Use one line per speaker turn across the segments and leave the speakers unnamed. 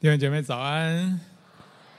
弟兄姐妹早安！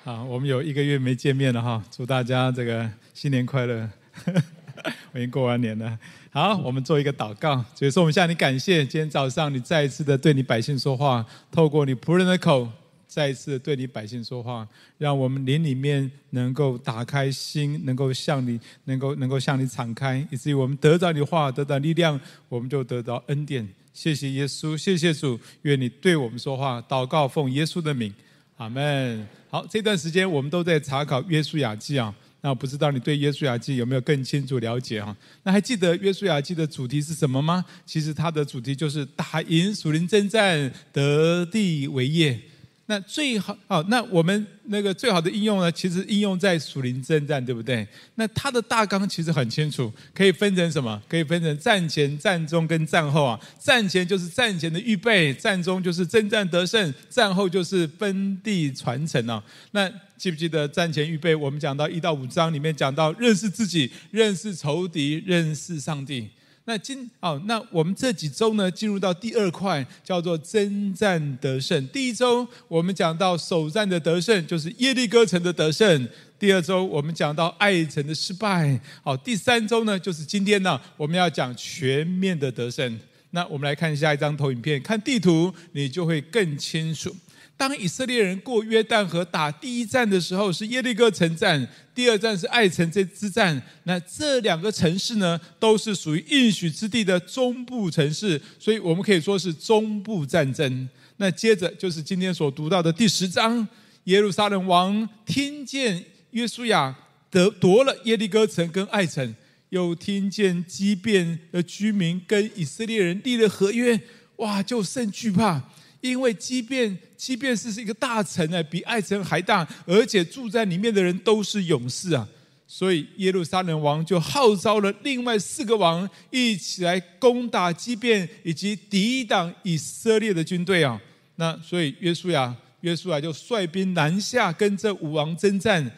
啊，我们有一个月没见面了哈，祝大家这个新年快乐！我已经过完年了。好，我们做一个祷告，所以说我们向你感谢，今天早上你再一次的对你百姓说话，透过你仆人的口，再一次对你百姓说话，让我们灵里面能够打开心，能够向你，能够能够向你敞开，以至于我们得到你话，得到力量，我们就得到恩典。谢谢耶稣，谢谢主，愿你对我们说话。祷告奉耶稣的名，阿门。好，这段时间我们都在查考约书亚记啊。那不知道你对约书亚记有没有更清楚了解啊？那还记得约书亚记的主题是什么吗？其实它的主题就是打赢属灵征战，得地为业。那最好哦，那我们那个最好的应用呢，其实应用在属灵征战，对不对？那它的大纲其实很清楚，可以分成什么？可以分成战前、战中跟战后啊。战前就是战前的预备，战中就是征战得胜，战后就是分地传承啊。那记不记得战前预备？我们讲到一到五章里面讲到认识自己、认识仇敌、认识上帝。那今哦，那我们这几周呢，进入到第二块，叫做征战得胜。第一周我们讲到首战的得胜，就是耶利哥城的得胜；第二周我们讲到爱城的失败。好，第三周呢，就是今天呢，我们要讲全面的得胜。那我们来看下一张投影片，看地图，你就会更清楚。当以色列人过约旦河打第一战的时候，是耶利哥城战；第二战是爱城这之战。那这两个城市呢，都是属于应许之地的中部城市，所以我们可以说是中部战争。那接着就是今天所读到的第十章，耶路撒冷王听见约书亚得夺了耶利哥城跟爱城，又听见基遍的居民跟以色列人立了合约，哇，就甚惧怕。因为基遍，基遍是是一个大城呢，比爱城还大，而且住在里面的人都是勇士啊，所以耶路撒冷王就号召了另外四个王一起来攻打基遍以及抵挡以色列的军队啊。那所以约书亚，约书亚就率兵南下，跟这五王征战，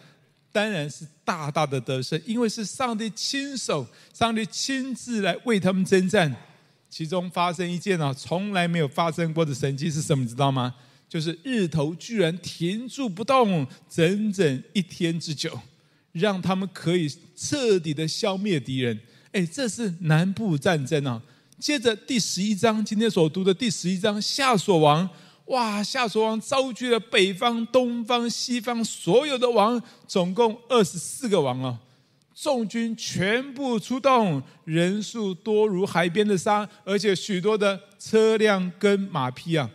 当然是大大的得胜，因为是上帝亲手，上帝亲自来为他们征战。其中发生一件啊，从来没有发生过的神迹是什么？你知道吗？就是日头居然停住不动，整整一天之久，让他们可以彻底的消灭敌人。哎，这是南部战争啊！接着第十一章，今天所读的第十一章，夏琐王，哇，夏琐王招聚了北方、东方、西方所有的王，总共二十四个王啊。众军全部出动，人数多如海边的沙，而且许多的车辆跟马匹啊！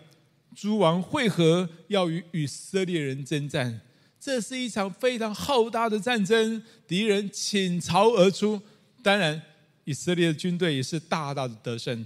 诸王会合，要与以色列人征战。这是一场非常浩大的战争，敌人倾巢而出。当然，以色列的军队也是大大的得胜。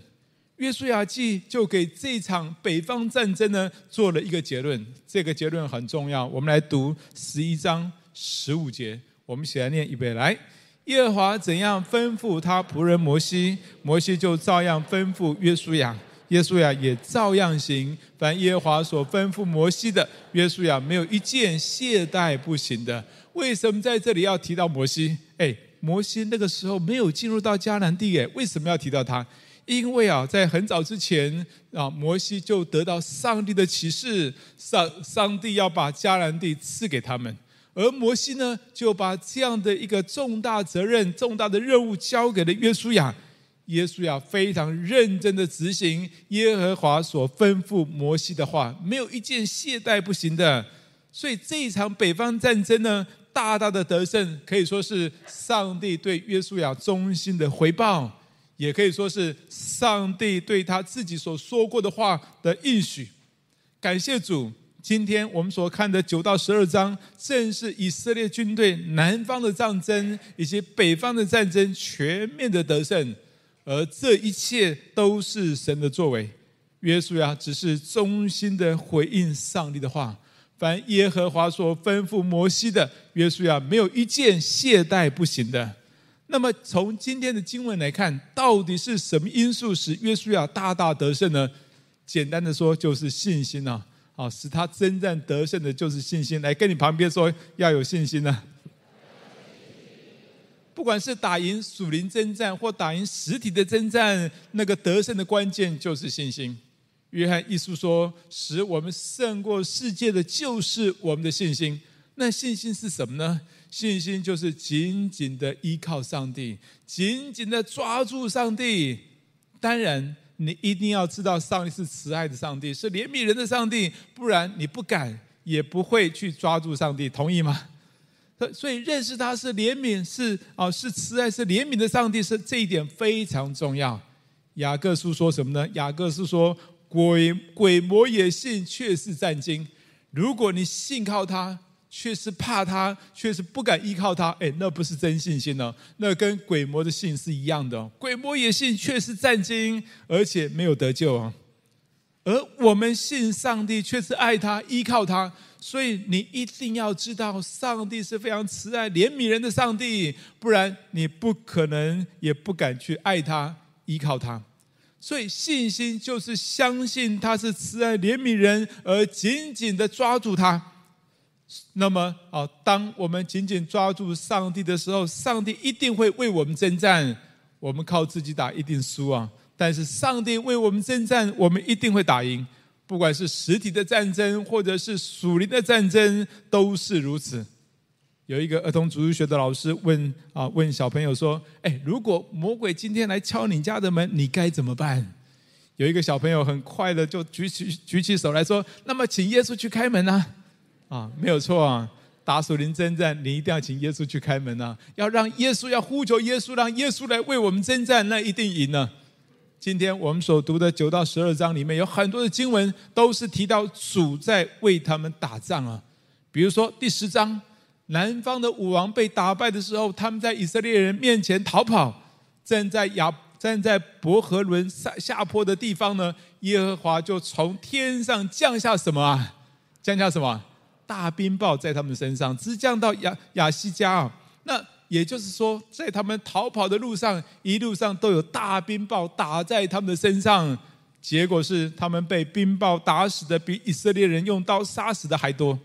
约书亚记就给这场北方战争呢做了一个结论，这个结论很重要。我们来读十一章十五节。我们一起来念，一遍来。耶和华怎样吩咐他仆人摩西，摩西就照样吩咐约书亚，耶稣呀也照样行。凡耶和华所吩咐摩西的，耶稣呀没有一件懈怠不行的。为什么在这里要提到摩西？哎，摩西那个时候没有进入到迦南地，哎，为什么要提到他？因为啊，在很早之前啊，摩西就得到上帝的启示，上上帝要把迦南地赐给他们。而摩西呢，就把这样的一个重大责任、重大的任务交给了约书亚。耶稣亚非常认真的执行耶和华所吩咐摩西的话，没有一件懈怠不行的。所以这一场北方战争呢，大大的得胜，可以说是上帝对约书亚忠心的回报，也可以说是上帝对他自己所说过的话的应许。感谢主。今天我们所看的九到十二章，正是以色列军队南方的战争以及北方的战争全面的得胜，而这一切都是神的作为。约书亚只是忠心的回应上帝的话，凡耶和华所吩咐摩西的，约书亚没有一件懈怠不行的。那么从今天的经文来看，到底是什么因素使约书亚大大得胜呢？简单的说，就是信心啊。好，使他征战得胜的就是信心。来，跟你旁边说，要有信心呢。不管是打赢属灵征战，或打赢实体的征战，那个得胜的关键就是信心。约翰一书说：“使我们胜过世界的，就是我们的信心。那信心是什么呢？信心就是紧紧的依靠上帝，紧紧的抓住上帝。当然，你一定要知道，上帝是慈爱的上帝，是怜悯人的上帝，不然你不敢，也不会去抓住上帝。同意吗？所以，认识他是怜悯，是啊，是慈爱，是怜悯的上帝，是这一点非常重要。雅各书说什么呢？雅各书说。鬼鬼魔也信，却是战惊。如果你信靠他，却是怕他，却是不敢依靠他，哎，那不是真信心呢？那跟鬼魔的信是一样的。鬼魔也信，却是战惊，而且没有得救啊。而我们信上帝，却是爱他、依靠他。所以你一定要知道，上帝是非常慈爱、怜悯人的上帝，不然你不可能，也不敢去爱他、依靠他。所以信心就是相信他是慈爱怜悯人，而紧紧的抓住他。那么啊，当我们紧紧抓住上帝的时候，上帝一定会为我们征战。我们靠自己打一定输啊，但是上帝为我们征战，我们一定会打赢。不管是实体的战争，或者是属灵的战争，都是如此。有一个儿童主日学的老师问啊，问小朋友说：“哎，如果魔鬼今天来敲你家的门，你该怎么办？”有一个小朋友很快的就举起举起手来说：“那么请耶稣去开门啊！”啊，没有错啊，打属灵征战，你一定要请耶稣去开门啊！要让耶稣，要呼求耶稣，让耶稣来为我们征战，那一定赢了。今天我们所读的九到十二章里面有很多的经文，都是提到主在为他们打仗啊。比如说第十章。南方的武王被打败的时候，他们在以色列人面前逃跑，站在亚站在伯和伦下下坡的地方呢，耶和华就从天上降下什么啊？降下什么？大冰雹在他们身上，直降到亚亚西加啊。那也就是说，在他们逃跑的路上，一路上都有大冰雹打在他们的身上，结果是他们被冰雹打死的比以色列人用刀杀死的还多。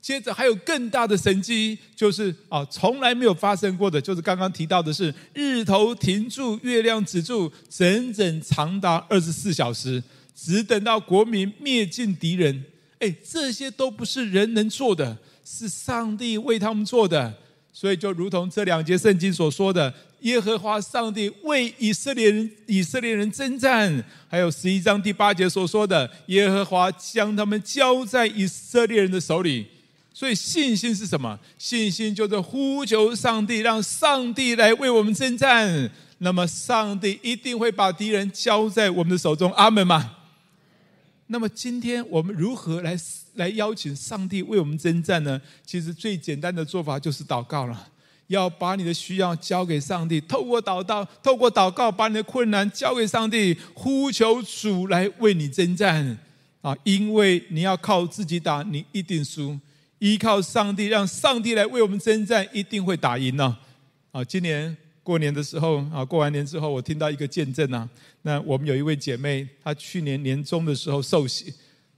接着还有更大的神迹，就是啊，从来没有发生过的，就是刚刚提到的是日头停住，月亮止住，整整长达二十四小时，只等到国民灭尽敌人。哎，这些都不是人能做的，是上帝为他们做的。所以就如同这两节圣经所说的，耶和华上帝为以色列人以色列人征战，还有十一章第八节所说的，耶和华将他们交在以色列人的手里。所以信心是什么？信心就是呼求上帝，让上帝来为我们征战。那么上帝一定会把敌人交在我们的手中。阿门吗？那么今天我们如何来来邀请上帝为我们征战呢？其实最简单的做法就是祷告了。要把你的需要交给上帝，透过祷告，透过祷告把你的困难交给上帝，呼求主来为你征战啊！因为你要靠自己打，你一定输。依靠上帝，让上帝来为我们征战，一定会打赢呢。啊，今年过年的时候啊，过完年之后，我听到一个见证啊。那我们有一位姐妹，她去年年终的时候受洗。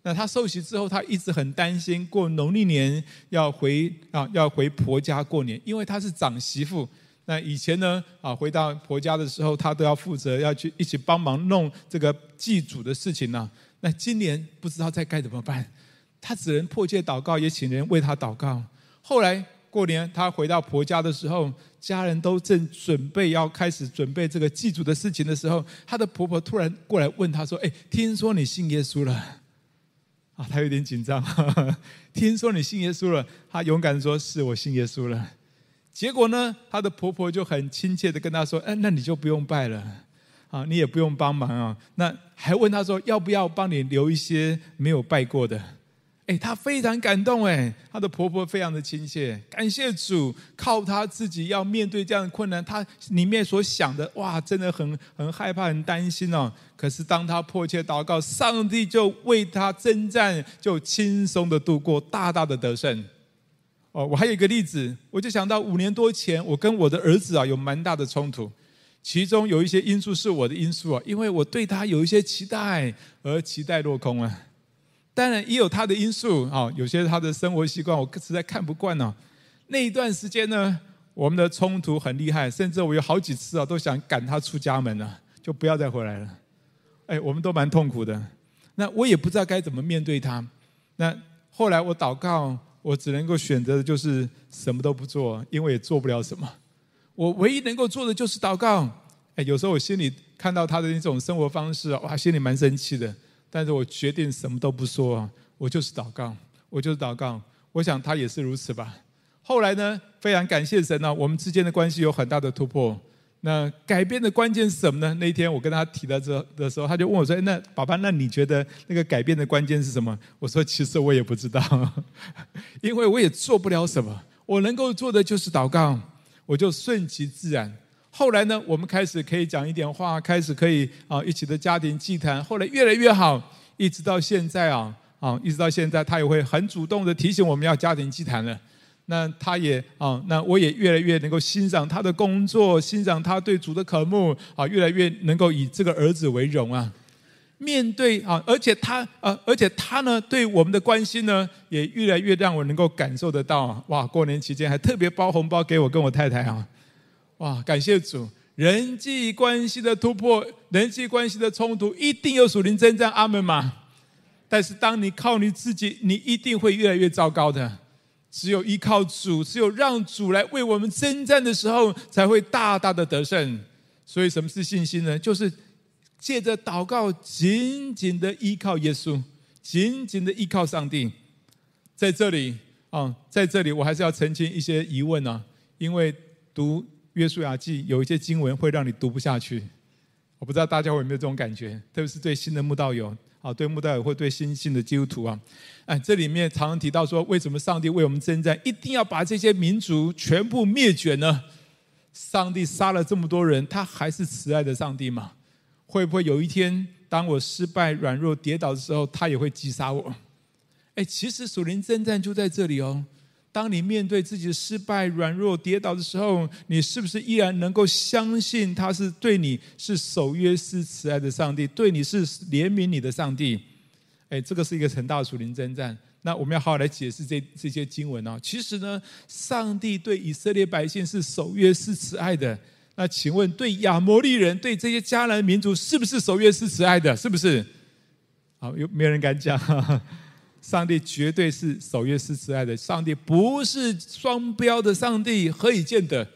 那她受洗之后，她一直很担心过农历年要回啊，要回婆家过年，因为她是长媳妇。那以前呢啊，回到婆家的时候，她都要负责要去一起帮忙弄这个祭祖的事情呢。那今年不知道再该怎么办。他只能迫切祷告，也请人为他祷告。后来过年，他回到婆家的时候，家人都正准备要开始准备这个祭祖的事情的时候，他的婆婆突然过来问他说：“哎，听说你信耶稣了？”啊，他有点紧张。听说你信耶稣了，他勇敢的说：“是我信耶稣了。”结果呢，他的婆婆就很亲切的跟他说：“哎，那你就不用拜了，啊，你也不用帮忙啊。那还问他说，要不要帮你留一些没有拜过的？”哎，她非常感动哎，她的婆婆非常的亲切，感谢主，靠她自己要面对这样的困难，她里面所想的哇，真的很很害怕、很担心哦。可是当她迫切祷告，上帝就为她征战，就轻松的度过，大大的得胜。哦，我还有一个例子，我就想到五年多前，我跟我的儿子啊有蛮大的冲突，其中有一些因素是我的因素啊，因为我对他有一些期待，而期待落空啊。当然也有他的因素啊，有些他的生活习惯我实在看不惯呢。那一段时间呢，我们的冲突很厉害，甚至我有好几次啊都想赶他出家门了，就不要再回来了。哎，我们都蛮痛苦的。那我也不知道该怎么面对他。那后来我祷告，我只能够选择的就是什么都不做，因为也做不了什么。我唯一能够做的就是祷告。哎，有时候我心里看到他的那种生活方式，哇，心里蛮生气的。但是我决定什么都不说，我就是祷告，我就是祷告。我想他也是如此吧。后来呢，非常感谢神呢，我们之间的关系有很大的突破。那改变的关键是什么呢？那一天我跟他提到这的时候，他就问我说：“那爸爸，那你觉得那个改变的关键是什么？”我说：“其实我也不知道，因为我也做不了什么。我能够做的就是祷告，我就顺其自然。后来呢，我们开始可以讲一点话，开始可以啊一起的家庭祭坛，后来越来越好，一直到现在啊啊，一直到现在，他也会很主动的提醒我们要家庭祭坛了。”那他也啊，那我也越来越能够欣赏他的工作，欣赏他对主的渴慕啊，越来越能够以这个儿子为荣啊。面对啊，而且他啊，而且他呢，对我们的关心呢，也越来越让我能够感受得到。啊哇，过年期间还特别包红包给我跟我太太啊。哇，感谢主，人际关系的突破，人际关系的冲突，一定有属灵征战，阿门吗？但是当你靠你自己，你一定会越来越糟糕的。只有依靠主，只有让主来为我们征战的时候，才会大大的得胜。所以，什么是信心呢？就是借着祷告，紧紧的依靠耶稣，紧紧的依靠上帝。在这里啊，在这里，我还是要澄清一些疑问啊，因为读约书亚记有一些经文会让你读不下去。我不知道大家有没有这种感觉，特别是对新的慕道友。啊，对慕道友或对新兴的基督徒啊，哎，这里面常常提到说，为什么上帝为我们征战，一定要把这些民族全部灭绝呢？上帝杀了这么多人，他还是慈爱的上帝吗？会不会有一天，当我失败、软弱、跌倒的时候，他也会击杀我？哎，其实属灵征战就在这里哦。当你面对自己的失败、软弱、跌倒的时候，你是不是依然能够相信他是对你是守约是慈爱的上帝，对你是怜悯你的上帝？哎，这个是一个很大的属灵征战。那我们要好好来解释这这些经文哦。其实呢，上帝对以色列百姓是守约是慈爱的。那请问，对亚摩利人、对这些迦南民族，是不是守约是慈爱的？是不是？好，有没有人敢讲？上帝绝对是守约施慈爱的，上帝不是双标的上帝，何以见得？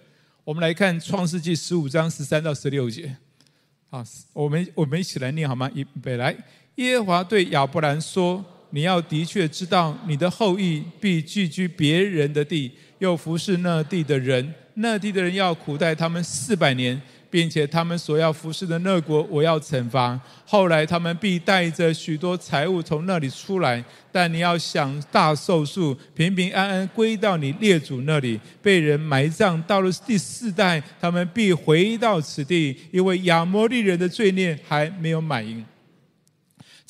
我们来看创世纪十五章十三到十六节。好，我们我们一起来念好吗？预备来，耶和华对亚伯兰说：“你要的确知道，你的后裔必寄居别人的地，又服侍那地的人，那地的人要苦待他们四百年。”并且他们所要服侍的那国，我要惩罚。后来他们必带着许多财物从那里出来，但你要想大寿数，平平安安归到你列祖那里，被人埋葬。到了第四代，他们必回到此地，因为亚摩利人的罪孽还没有满盈。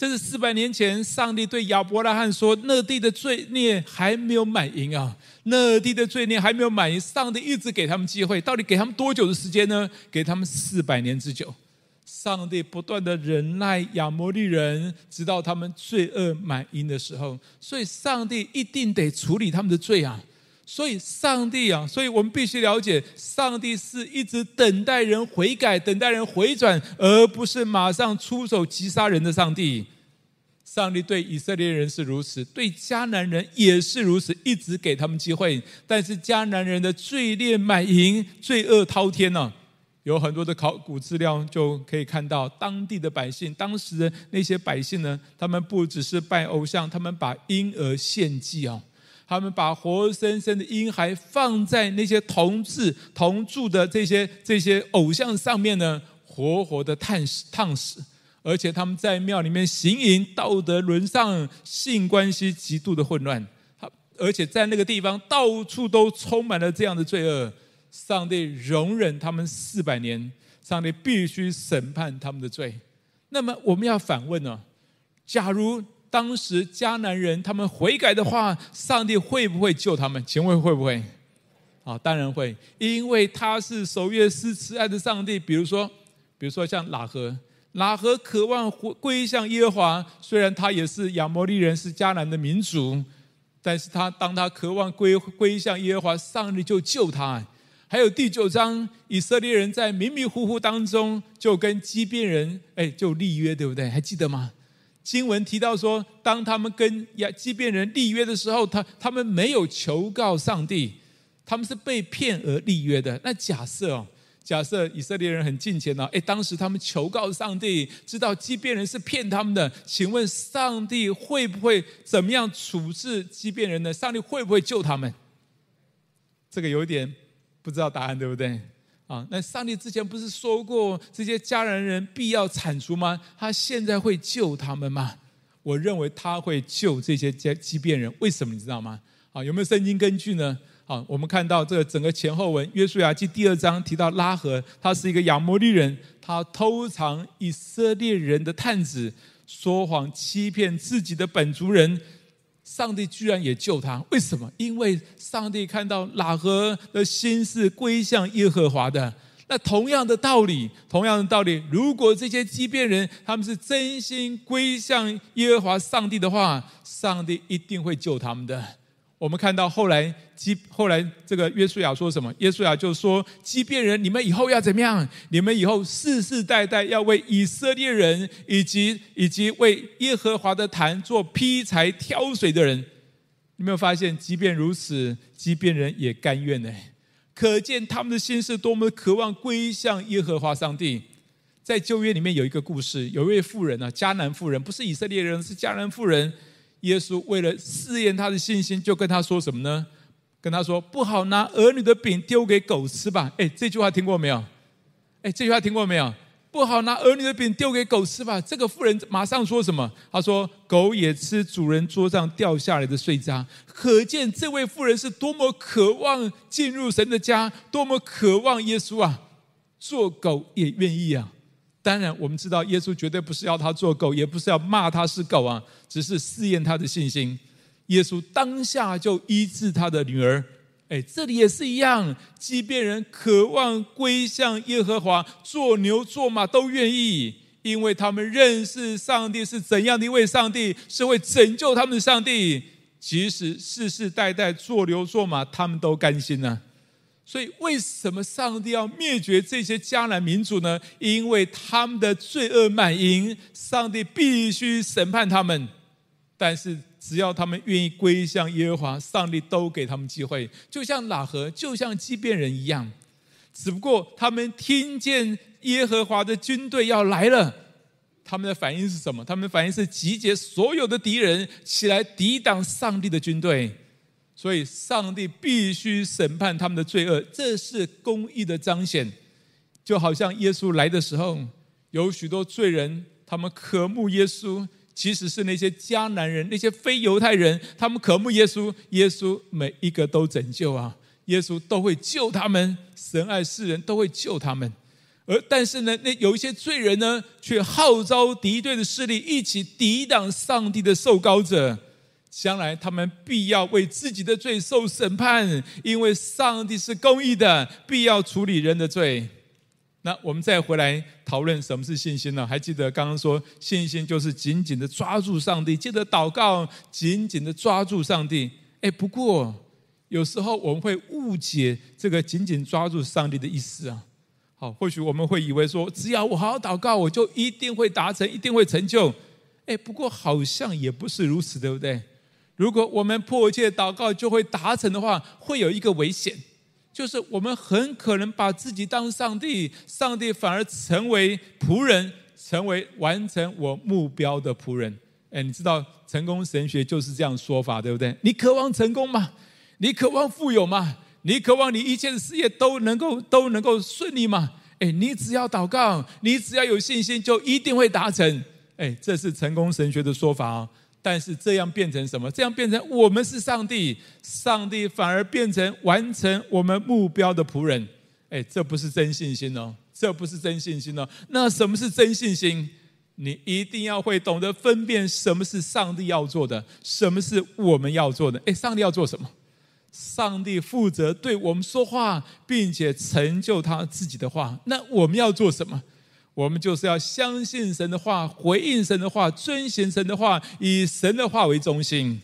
这是四百年前，上帝对亚伯拉罕说：“那地的罪孽还没有满盈啊，那地的罪孽还没有满盈。”上帝一直给他们机会，到底给他们多久的时间呢？给他们四百年之久。上帝不断的忍耐亚摩利人，直到他们罪恶满盈的时候。所以，上帝一定得处理他们的罪啊！所以，上帝啊，所以我们必须了解，上帝是一直等待人悔改、等待人回转，而不是马上出手击杀人的上帝。上帝对以色列人是如此，对迦南人也是如此，一直给他们机会。但是迦南人的罪孽满盈，罪恶滔天呢、啊？有很多的考古资料就可以看到，当地的百姓，当时的那些百姓呢，他们不只是拜偶像，他们把婴儿献祭啊。他们把活生生的婴孩放在那些铜制、铜铸的这些这些偶像上面呢，活活的烫死、烫死，而且他们在庙里面行淫，道德沦丧，性关系极度的混乱。他而且在那个地方到处都充满了这样的罪恶。上帝容忍他们四百年，上帝必须审判他们的罪。那么我们要反问呢？假如当时迦南人他们悔改的话，上帝会不会救他们？请问会不会？啊，当然会，因为他是守约施慈爱的上帝。比如说，比如说像喇合，喇合渴望归向耶和华，虽然他也是亚摩利人，是迦南的民族，但是他当他渴望归归向耶和华，上帝就救他。还有第九章，以色列人在迷迷糊糊当中就跟基遍人哎就立约，对不对？还记得吗？经文提到说，当他们跟亚基变人立约的时候，他他们没有求告上帝，他们是被骗而立约的。那假设哦，假设以色列人很敬虔呢？哎，当时他们求告上帝，知道基变人是骗他们的，请问上帝会不会怎么样处置基变人呢？上帝会不会救他们？这个有点不知道答案，对不对？啊，那上帝之前不是说过这些迦南人必要铲除吗？他现在会救他们吗？我认为他会救这些基基变人，为什么你知道吗？啊，有没有圣经根据呢？啊，我们看到这个整个前后文，约书亚记第二章提到拉合，他是一个亚摩利人，他偷藏以色列人的探子，说谎欺骗自己的本族人。上帝居然也救他，为什么？因为上帝看到喇合的心是归向耶和华的。那同样的道理，同样的道理，如果这些畸变人他们是真心归向耶和华上帝的话，上帝一定会救他们的。我们看到后来基后来这个约书亚说什么？约书亚就说：“基遍人，你们以后要怎么样？你们以后世世代代要为以色列人以及以及为耶和华的坛做劈柴挑水的人。”你没有发现，即便如此，基遍人也甘愿呢？可见他们的心是多么渴望归向耶和华上帝。在旧约里面有一个故事，有一位妇人呢，迦南妇人，不是以色列人，是迦南妇人。耶稣为了试验他的信心，就跟他说什么呢？跟他说：“不好拿儿女的饼丢给狗吃吧。”哎，这句话听过没有？哎，这句话听过没有？不好拿儿女的饼丢给狗吃吧。这个妇人马上说什么？他说：“狗也吃主人桌上掉下来的碎渣。”可见这位妇人是多么渴望进入神的家，多么渴望耶稣啊！做狗也愿意啊。当然，我们知道耶稣绝对不是要他做狗，也不是要骂他是狗啊，只是试验他的信心。耶稣当下就医治他的女儿。哎，这里也是一样，即便人渴望归向耶和华，做牛做马都愿意，因为他们认识上帝是怎样的一位上帝，是会拯救他们的上帝。即使世世代代做牛做马，他们都甘心呢、所以，为什么上帝要灭绝这些迦南民族呢？因为他们的罪恶满盈，上帝必须审判他们。但是，只要他们愿意归向耶和华，上帝都给他们机会。就像喇合，就像基遍人一样，只不过他们听见耶和华的军队要来了，他们的反应是什么？他们的反应是集结所有的敌人起来抵挡上帝的军队。所以，上帝必须审判他们的罪恶，这是公义的彰显。就好像耶稣来的时候，有许多罪人，他们渴慕耶稣；其实是那些迦南人、那些非犹太人，他们渴慕耶稣，耶稣每一个都拯救啊！耶稣都会救他们，神爱世人，都会救他们。而但是呢，那有一些罪人呢，却号召敌对的势力，一起抵挡上帝的受膏者。将来他们必要为自己的罪受审判，因为上帝是公义的，必要处理人的罪。那我们再回来讨论什么是信心呢？还记得刚刚说，信心就是紧紧的抓住上帝，记得祷告，紧紧的抓住上帝。哎，不过有时候我们会误解这个紧紧抓住上帝的意思啊。好，或许我们会以为说，只要我好好祷告，我就一定会达成，一定会成就。哎，不过好像也不是如此，对不对？如果我们迫切祷告就会达成的话，会有一个危险，就是我们很可能把自己当上帝，上帝反而成为仆人，成为完成我目标的仆人。哎，你知道成功神学就是这样说法，对不对？你渴望成功吗？你渴望富有吗？你渴望你一切的事业都能够都能够顺利吗？哎，你只要祷告，你只要有信心，就一定会达成。哎，这是成功神学的说法哦。但是这样变成什么？这样变成我们是上帝，上帝反而变成完成我们目标的仆人。哎，这不是真信心哦，这不是真信心哦。那什么是真信心？你一定要会懂得分辨什么是上帝要做的，什么是我们要做的。哎，上帝要做什么？上帝负责对我们说话，并且成就他自己的话。那我们要做什么？我们就是要相信神的话，回应神的话，遵行神的话，以神的话为中心。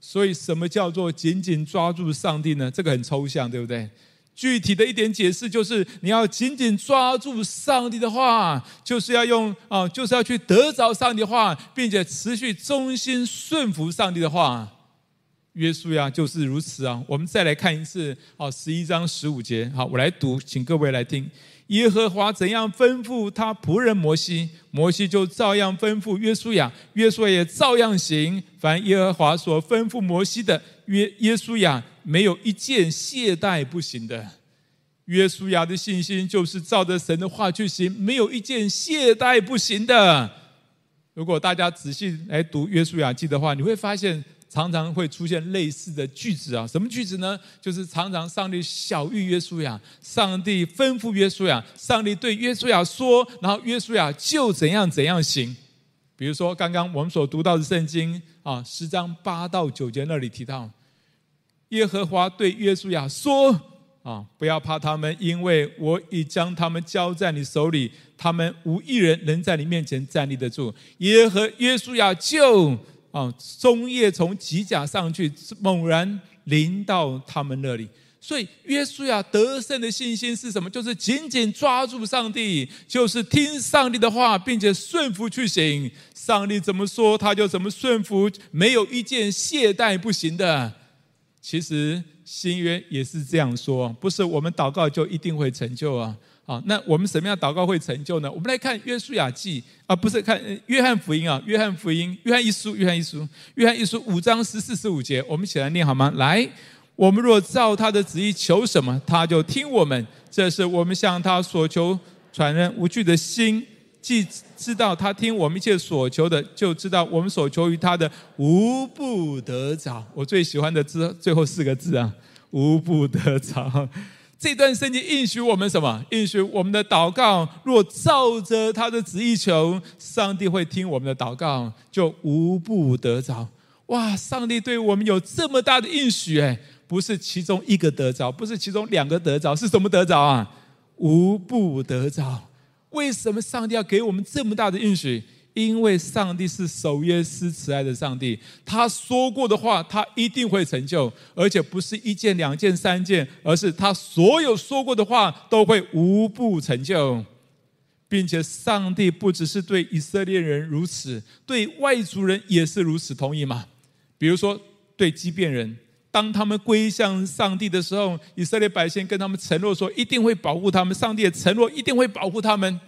所以，什么叫做紧紧抓住上帝呢？这个很抽象，对不对？具体的一点解释就是，你要紧紧抓住上帝的话，就是要用啊，就是要去得着上帝的话，并且持续忠心顺服上帝的话。约书亚就是如此啊！我们再来看一次，好，十一章十五节，好，我来读，请各位来听。耶和华怎样吩咐他仆人摩西，摩西就照样吩咐约书亚，约书亚也照样行。凡耶和华所吩咐摩西的，约耶书亚没有一件懈怠不行的。约书亚的信心就是照着神的话去行，没有一件懈怠不行的。如果大家仔细来读约书亚记的话，你会发现。常常会出现类似的句子啊，什么句子呢？就是常常上帝晓諭约书亚，上帝吩咐约书亚，上帝对约书亚说，然后约书亚就怎样怎样行。比如说刚刚我们所读到的圣经啊，十章八到九节那里提到，耶和华对约书亚说啊，不要怕他们，因为我已将他们交在你手里，他们无一人能在你面前站立得住。耶和约书亚就。啊，中夜从吉甲上去，猛然临到他们那里。所以约书亚得胜的信心是什么？就是紧紧抓住上帝，就是听上帝的话，并且顺服去行。上帝怎么说，他就怎么顺服，没有一件懈怠不行的。其实新约也是这样说，不是我们祷告就一定会成就啊。啊，那我们什么样祷告会成就呢？我们来看约书亚记啊，不是看约翰福音啊，约翰福音，约翰一书，约翰一书，约翰一书五章十四十五节，我们一起来念好吗？来，我们若照他的旨意求什么，他就听我们。这是我们向他所求，传人无惧的心，既知道他听我们一切所求的，就知道我们所求于他的无不得着。我最喜欢的字，最后四个字啊，无不得着。这段圣经应许我们什么？应许我们的祷告，若照着他的旨意求，上帝会听我们的祷告，就无不得着。哇！上帝对我们有这么大的应许，哎，不是其中一个得着，不是其中两个得着，是什么得着啊？无不得着。为什么上帝要给我们这么大的应许？因为上帝是守约施慈爱的上帝，他说过的话，他一定会成就，而且不是一件、两件、三件，而是他所有说过的话都会无不成就，并且上帝不只是对以色列人如此，对外族人也是如此，同意吗？比如说对畸变人，当他们归向上帝的时候，以色列百姓跟他们承诺说一定会保护他们，上帝也承诺一定会保护他们。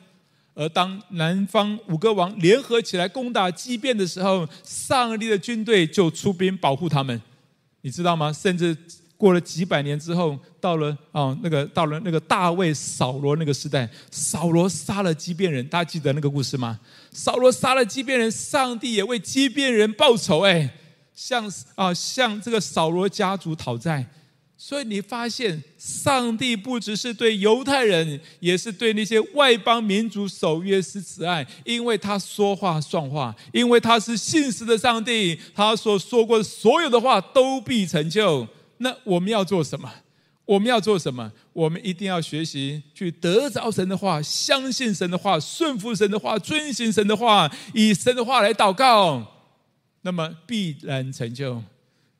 而当南方五个王联合起来攻打基遍的时候，上帝的军队就出兵保护他们，你知道吗？甚至过了几百年之后，到了啊那个到了那个大卫扫罗那个时代，扫罗杀了基遍人，大家记得那个故事吗？扫罗杀了基遍人，上帝也为基遍人报仇，哎，向啊向这个扫罗家族讨债。所以你发现，上帝不只是对犹太人，也是对那些外邦民族守约施慈爱，因为他说话算话，因为他是信实的上帝，他所说过的所有的话都必成就。那我们要做什么？我们要做什么？我们一定要学习去得着神的话，相信神的话，顺服神的话，遵行神的话，以神的话来祷告，那么必然成就。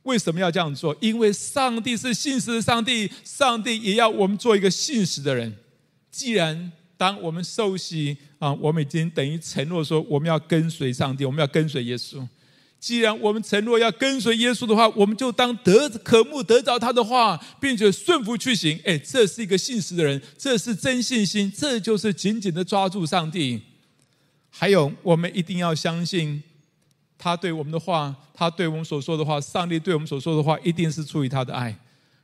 为什么要这样做？因为上帝是信实的上帝，上帝也要我们做一个信实的人。既然当我们受洗啊，我们已经等于承诺说我们要跟随上帝，我们要跟随耶稣。既然我们承诺要跟随耶稣的话，我们就当得渴慕得着他的话，并且顺服去行。哎，这是一个信实的人，这是真信心，这就是紧紧的抓住上帝。还有，我们一定要相信。他对我们的话，他对我们所说的话，上帝对我们所说的话，一定是出于他的爱。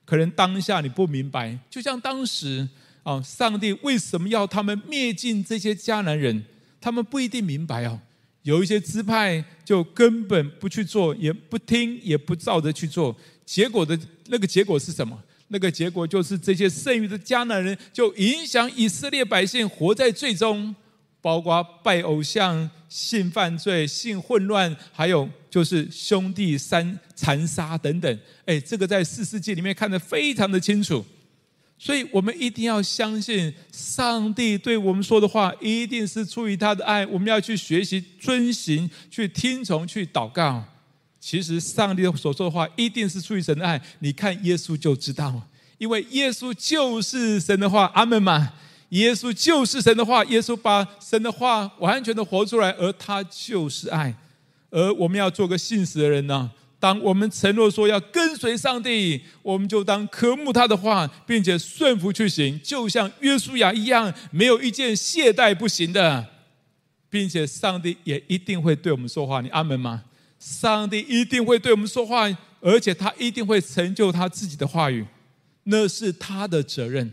可能当下你不明白，就像当时啊，上帝为什么要他们灭尽这些迦南人？他们不一定明白哦。有一些支派就根本不去做，也不听，也不照着去做。结果的那个结果是什么？那个结果就是这些剩余的迦南人就影响以色列百姓活在罪中。包括拜偶像、性犯罪、性混乱，还有就是兄弟三残杀等等。哎，这个在四世纪里面看得非常的清楚。所以我们一定要相信上帝对我们说的话，一定是出于他的爱。我们要去学习、遵行、去听从、去祷告。其实上帝所说的话，一定是出于神的爱。你看耶稣就知道。因为耶稣就是神的话，阿门嘛？耶稣就是神的话，耶稣把神的话完全的活出来，而他就是爱。而我们要做个信实的人呢？当我们承诺说要跟随上帝，我们就当渴慕他的话，并且顺服去行，就像约书亚一样，没有一件懈怠不行的，并且上帝也一定会对我们说话。你阿门吗？上帝一定会对我们说话，而且他一定会成就他自己的话语，那是他的责任。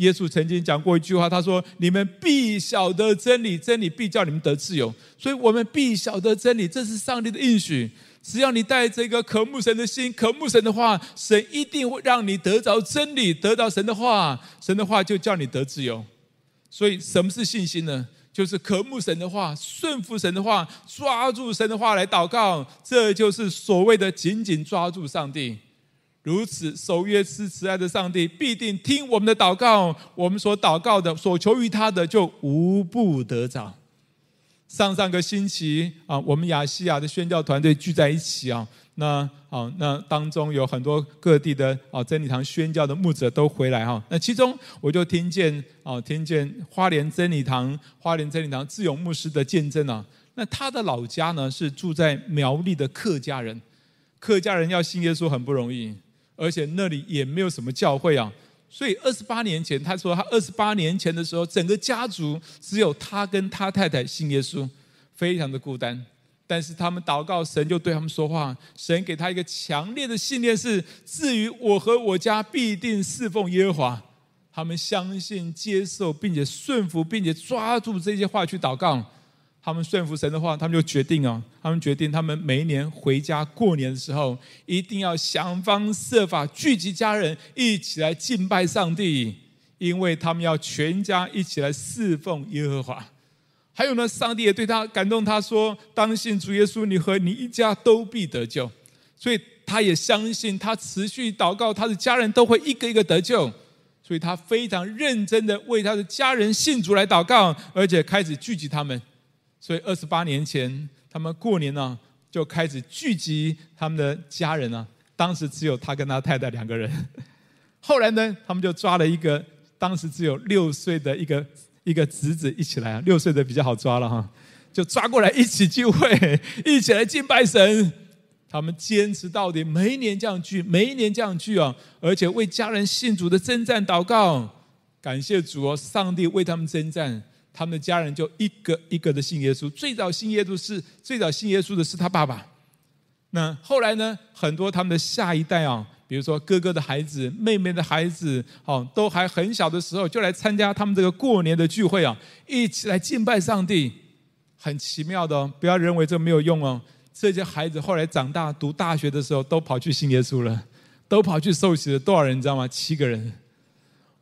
耶稣曾经讲过一句话，他说：“你们必晓得真理，真理必叫你们得自由。”所以，我们必晓得真理，这是上帝的应许。只要你带着一个渴慕神的心，渴慕神的话，神一定会让你得着真理，得到神的话，神的话就叫你得自由。所以，什么是信心呢？就是渴慕神的话，顺服神的话，抓住神的话来祷告，这就是所谓的紧紧抓住上帝。如此守约施慈爱的上帝，必定听我们的祷告，我们所祷告的、所求于他的，就无不得着。上上个星期啊，我们亚细亚的宣教团队聚在一起啊，那啊那当中有很多各地的啊真理堂宣教的牧者都回来哈。那其中我就听见啊，听见花莲真理堂花莲真理堂志勇牧师的见证啊。那他的老家呢是住在苗栗的客家人，客家人要信耶稣很不容易，而且那里也没有什么教会啊。所以二十八年前，他说他二十八年前的时候，整个家族只有他跟他太太信耶稣，非常的孤单。但是他们祷告，神就对他们说话，神给他一个强烈的信念是：至于我和我家，必定侍奉耶和华。他们相信、接受，并且顺服，并且抓住这些话去祷告。他们顺服神的话，他们就决定啊，他们决定，他们每一年回家过年的时候，一定要想方设法聚集家人一起来敬拜上帝，因为他们要全家一起来侍奉耶和华。还有呢，上帝也对他感动，他说：“当信主耶稣，你和你一家都必得救。”所以他也相信，他持续祷告，他的家人都会一个一个得救。所以他非常认真的为他的家人信主来祷告，而且开始聚集他们。所以二十八年前，他们过年呢就开始聚集他们的家人啊。当时只有他跟他太太两个人。后来呢，他们就抓了一个当时只有六岁的一个一个侄子一起来啊。六岁的比较好抓了哈，就抓过来一起聚会，一起来敬拜神。他们坚持到底，每一年这样聚，每一年这样聚啊，而且为家人信主的征战祷告，感谢主哦，上帝为他们征战。他们的家人就一个一个的信耶稣。最早信耶稣是最早信耶稣的是他爸爸。那后来呢？很多他们的下一代啊，比如说哥哥的孩子、妹妹的孩子，哦，都还很小的时候就来参加他们这个过年的聚会啊，一起来敬拜上帝。很奇妙的哦，不要认为这没有用哦。这些孩子后来长大读大学的时候，都跑去信耶稣了，都跑去受洗了。多少人你知道吗？七个人。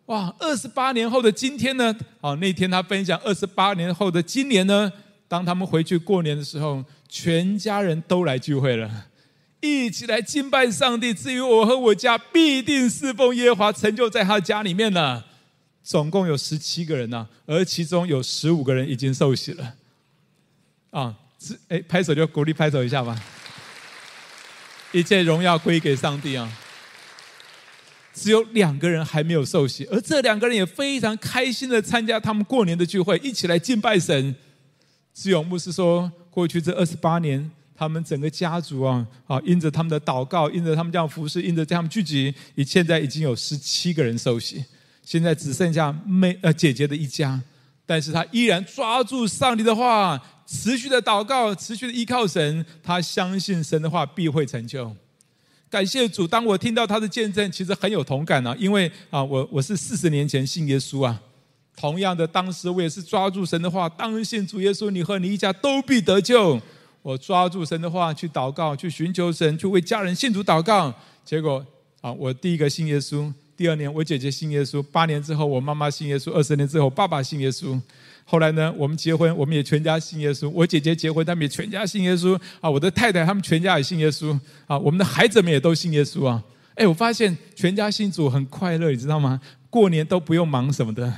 哇！二十八年后的今天呢？哦，那天他分享二十八年后的今年呢？当他们回去过年的时候，全家人都来聚会了，一起来敬拜上帝。至于我和我家，必定侍奉耶和华，成就在他家里面呢。总共有十七个人呢、而其中有十五个人已经受洗了。啊，是哎，拍手就鼓励拍手一下吧。一切荣耀归给上帝啊！只有两个人还没有受洗，而这两个人也非常开心的参加他们过年的聚会，一起来敬拜神。志勇牧师说，过去这二十八年，他们整个家族啊，啊，因着他们的祷告，因着他们这样服侍，因着这样聚集，以现在已经有十七个人受洗，现在只剩下妹呃姐姐的一家，但是他依然抓住上帝的话，持续的祷告，持续的依靠神，他相信神的话必会成就。感谢主，当我听到他的见证，其实很有同感啊，因为啊，我我是四十年前信耶稣啊，同样的，当时我也是抓住神的话，当信主耶稣，你和你一家都必得救。我抓住神的话去祷告，去寻求神，去为家人信主祷告。结果啊，我第一个信耶稣，第二年我姐姐信耶稣，八年之后我妈妈信耶稣，二十年之后爸爸信耶稣。后来呢，我们结婚，我们也全家信耶稣。我姐姐结婚，他们也全家信耶稣啊。我的太太他们全家也信耶稣啊。我们的孩子们也都信耶稣啊。哎，我发现全家信主很快乐，你知道吗？过年都不用忙什么的。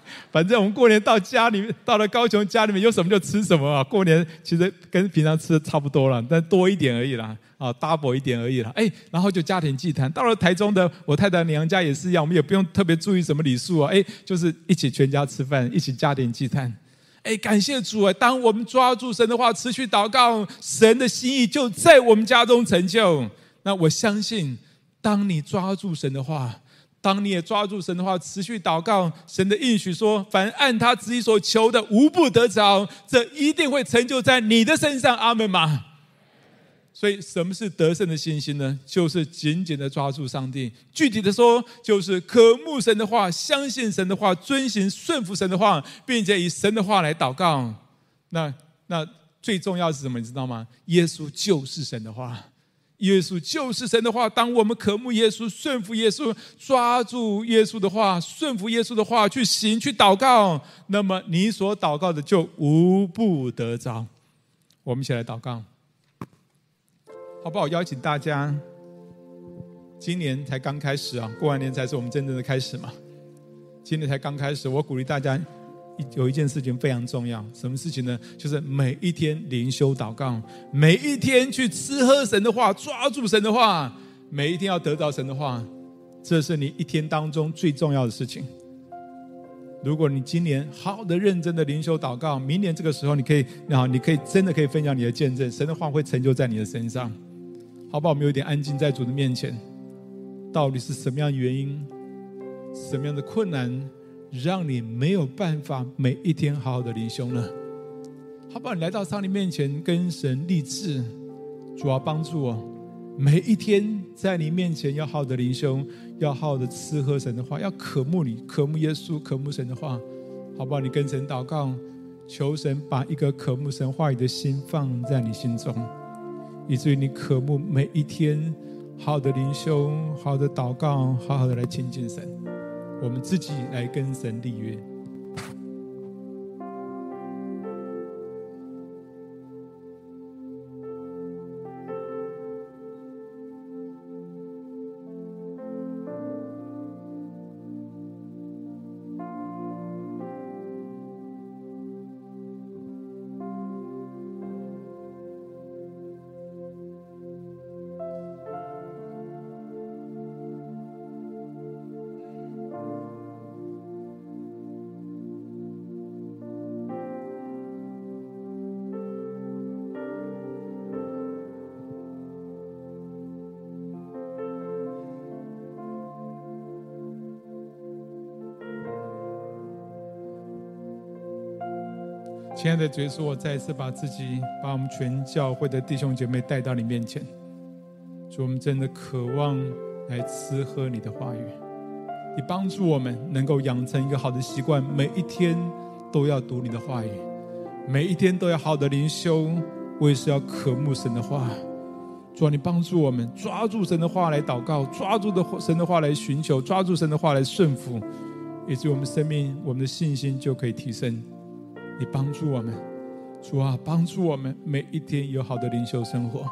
反正我们过年到家里面，到了高雄家里面有什么就吃什么啊。过年其实跟平常吃的差不多了，但多一点而已啦，啊，double 一点而已啦。哎，然后就家庭祭坛。到了台中的我太太娘家也是一样，我们也不用特别注意什么礼数啊。哎，就是一起全家吃饭，一起家庭祭坛。哎，感谢主啊！当我们抓住神的话，持续祷告，神的心意就在我们家中成就。那我相信，当你抓住神的话。当你也抓住神的话，持续祷告，神的应许说：“凡按他旨意所求的，无不得着。”这一定会成就在你的身上。阿门吗？所以，什么是得胜的信心呢？就是紧紧的抓住上帝。具体的说，就是渴慕神的话，相信神的话，遵行顺服神的话，并且以神的话来祷告。那那最重要是什么？你知道吗？耶稣就是神的话。耶稣就是神的话。当我们渴慕耶稣、顺服耶稣、抓住耶稣的话、顺服耶稣的话去行、去祷告，那么你所祷告的就无不得着。我们一起来祷告，好不好？邀请大家，今年才刚开始啊，过完年才是我们真正的开始嘛。今年才刚开始，我鼓励大家。有一件事情非常重要，什么事情呢？就是每一天灵修祷告，每一天去吃喝神的话，抓住神的话，每一天要得到神的话，这是你一天当中最重要的事情。如果你今年好的认真的灵修祷告，明年这个时候你可以，啊，你可以真的可以分享你的见证，神的话会成就在你的身上，好不好？我们有点安静在主的面前，到底是什么样的原因，什么样的困难？让你没有办法每一天好好的灵修呢？好不好？你来到上帝面前，跟神立志，主要帮助我，每一天在你面前要好好的灵修，要好好的吃喝神的话，要渴慕你，渴慕耶稣，渴慕神的话，好不好？你跟神祷告，求神把一个渴慕神话语的心放在你心中，以至于你渴慕每一天好好的灵修，好好的祷告，好好的来亲近神。我们自己来跟神立约。亲爱的主耶稣，我再一次把自己、把我们全教会的弟兄姐妹带到你面前。主，我们真的渴望来吃喝你的话语，你帮助我们能够养成一个好的习惯，每一天都要读你的话语，每一天都要好的灵修，我也是要渴慕神的话。主，你帮助我们抓住神的话来祷告，抓住的神的话来寻求，抓住神的话来顺服，以及我们生命、我们的信心就可以提升。你帮助我们，主啊，帮助我们每一天有好的灵修生活。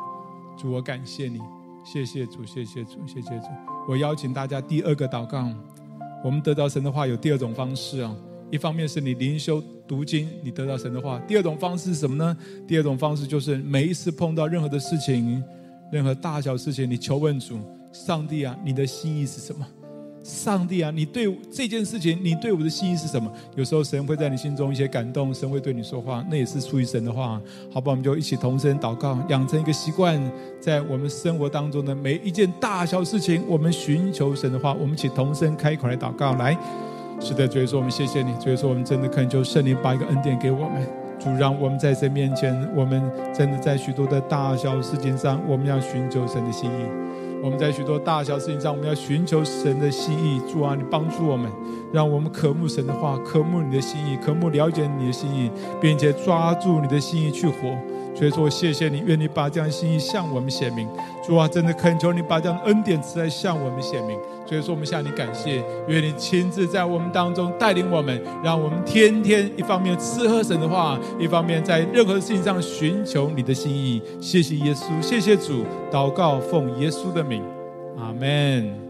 主，我感谢你，谢谢主，谢谢主，谢谢主。我邀请大家第二个祷告，我们得到神的话有第二种方式啊。一方面是你灵修读经，你得到神的话；第二种方式是什么呢？第二种方式就是每一次碰到任何的事情，任何大小事情，你求问主，上帝啊，你的心意是什么？上帝啊，你对这件事情，你对我的心意是什么？有时候神会在你心中一些感动，神会对你说话，那也是出于神的话。好吧，我们就一起同声祷告，养成一个习惯，在我们生活当中的每一件大小事情，我们寻求神的话。我们一起同声开口来祷告，来，是的，主耶稣，我们谢谢你，主耶稣，我们真的恳求圣灵把一个恩典给我们，主让我们在神面前，我们真的在许多的大小事情上，我们要寻求神的心意。我们在许多大小事情上，我们要寻求神的心意。主啊，你帮助我们，让我们渴慕神的话，渴慕你的心意，渴慕了解你的心意，并且抓住你的心意去活。所以说，谢谢你，愿你把这样的心意向我们显明。主啊，真的恳求你把这样的恩典赐来向我们显明。所以说，我们向你感谢，愿你亲自在我们当中带领我们，让我们天天一方面吃喝神的话，一方面在任何事情上寻求你的心意。谢谢耶稣，谢谢主，祷告奉耶稣的名，阿门。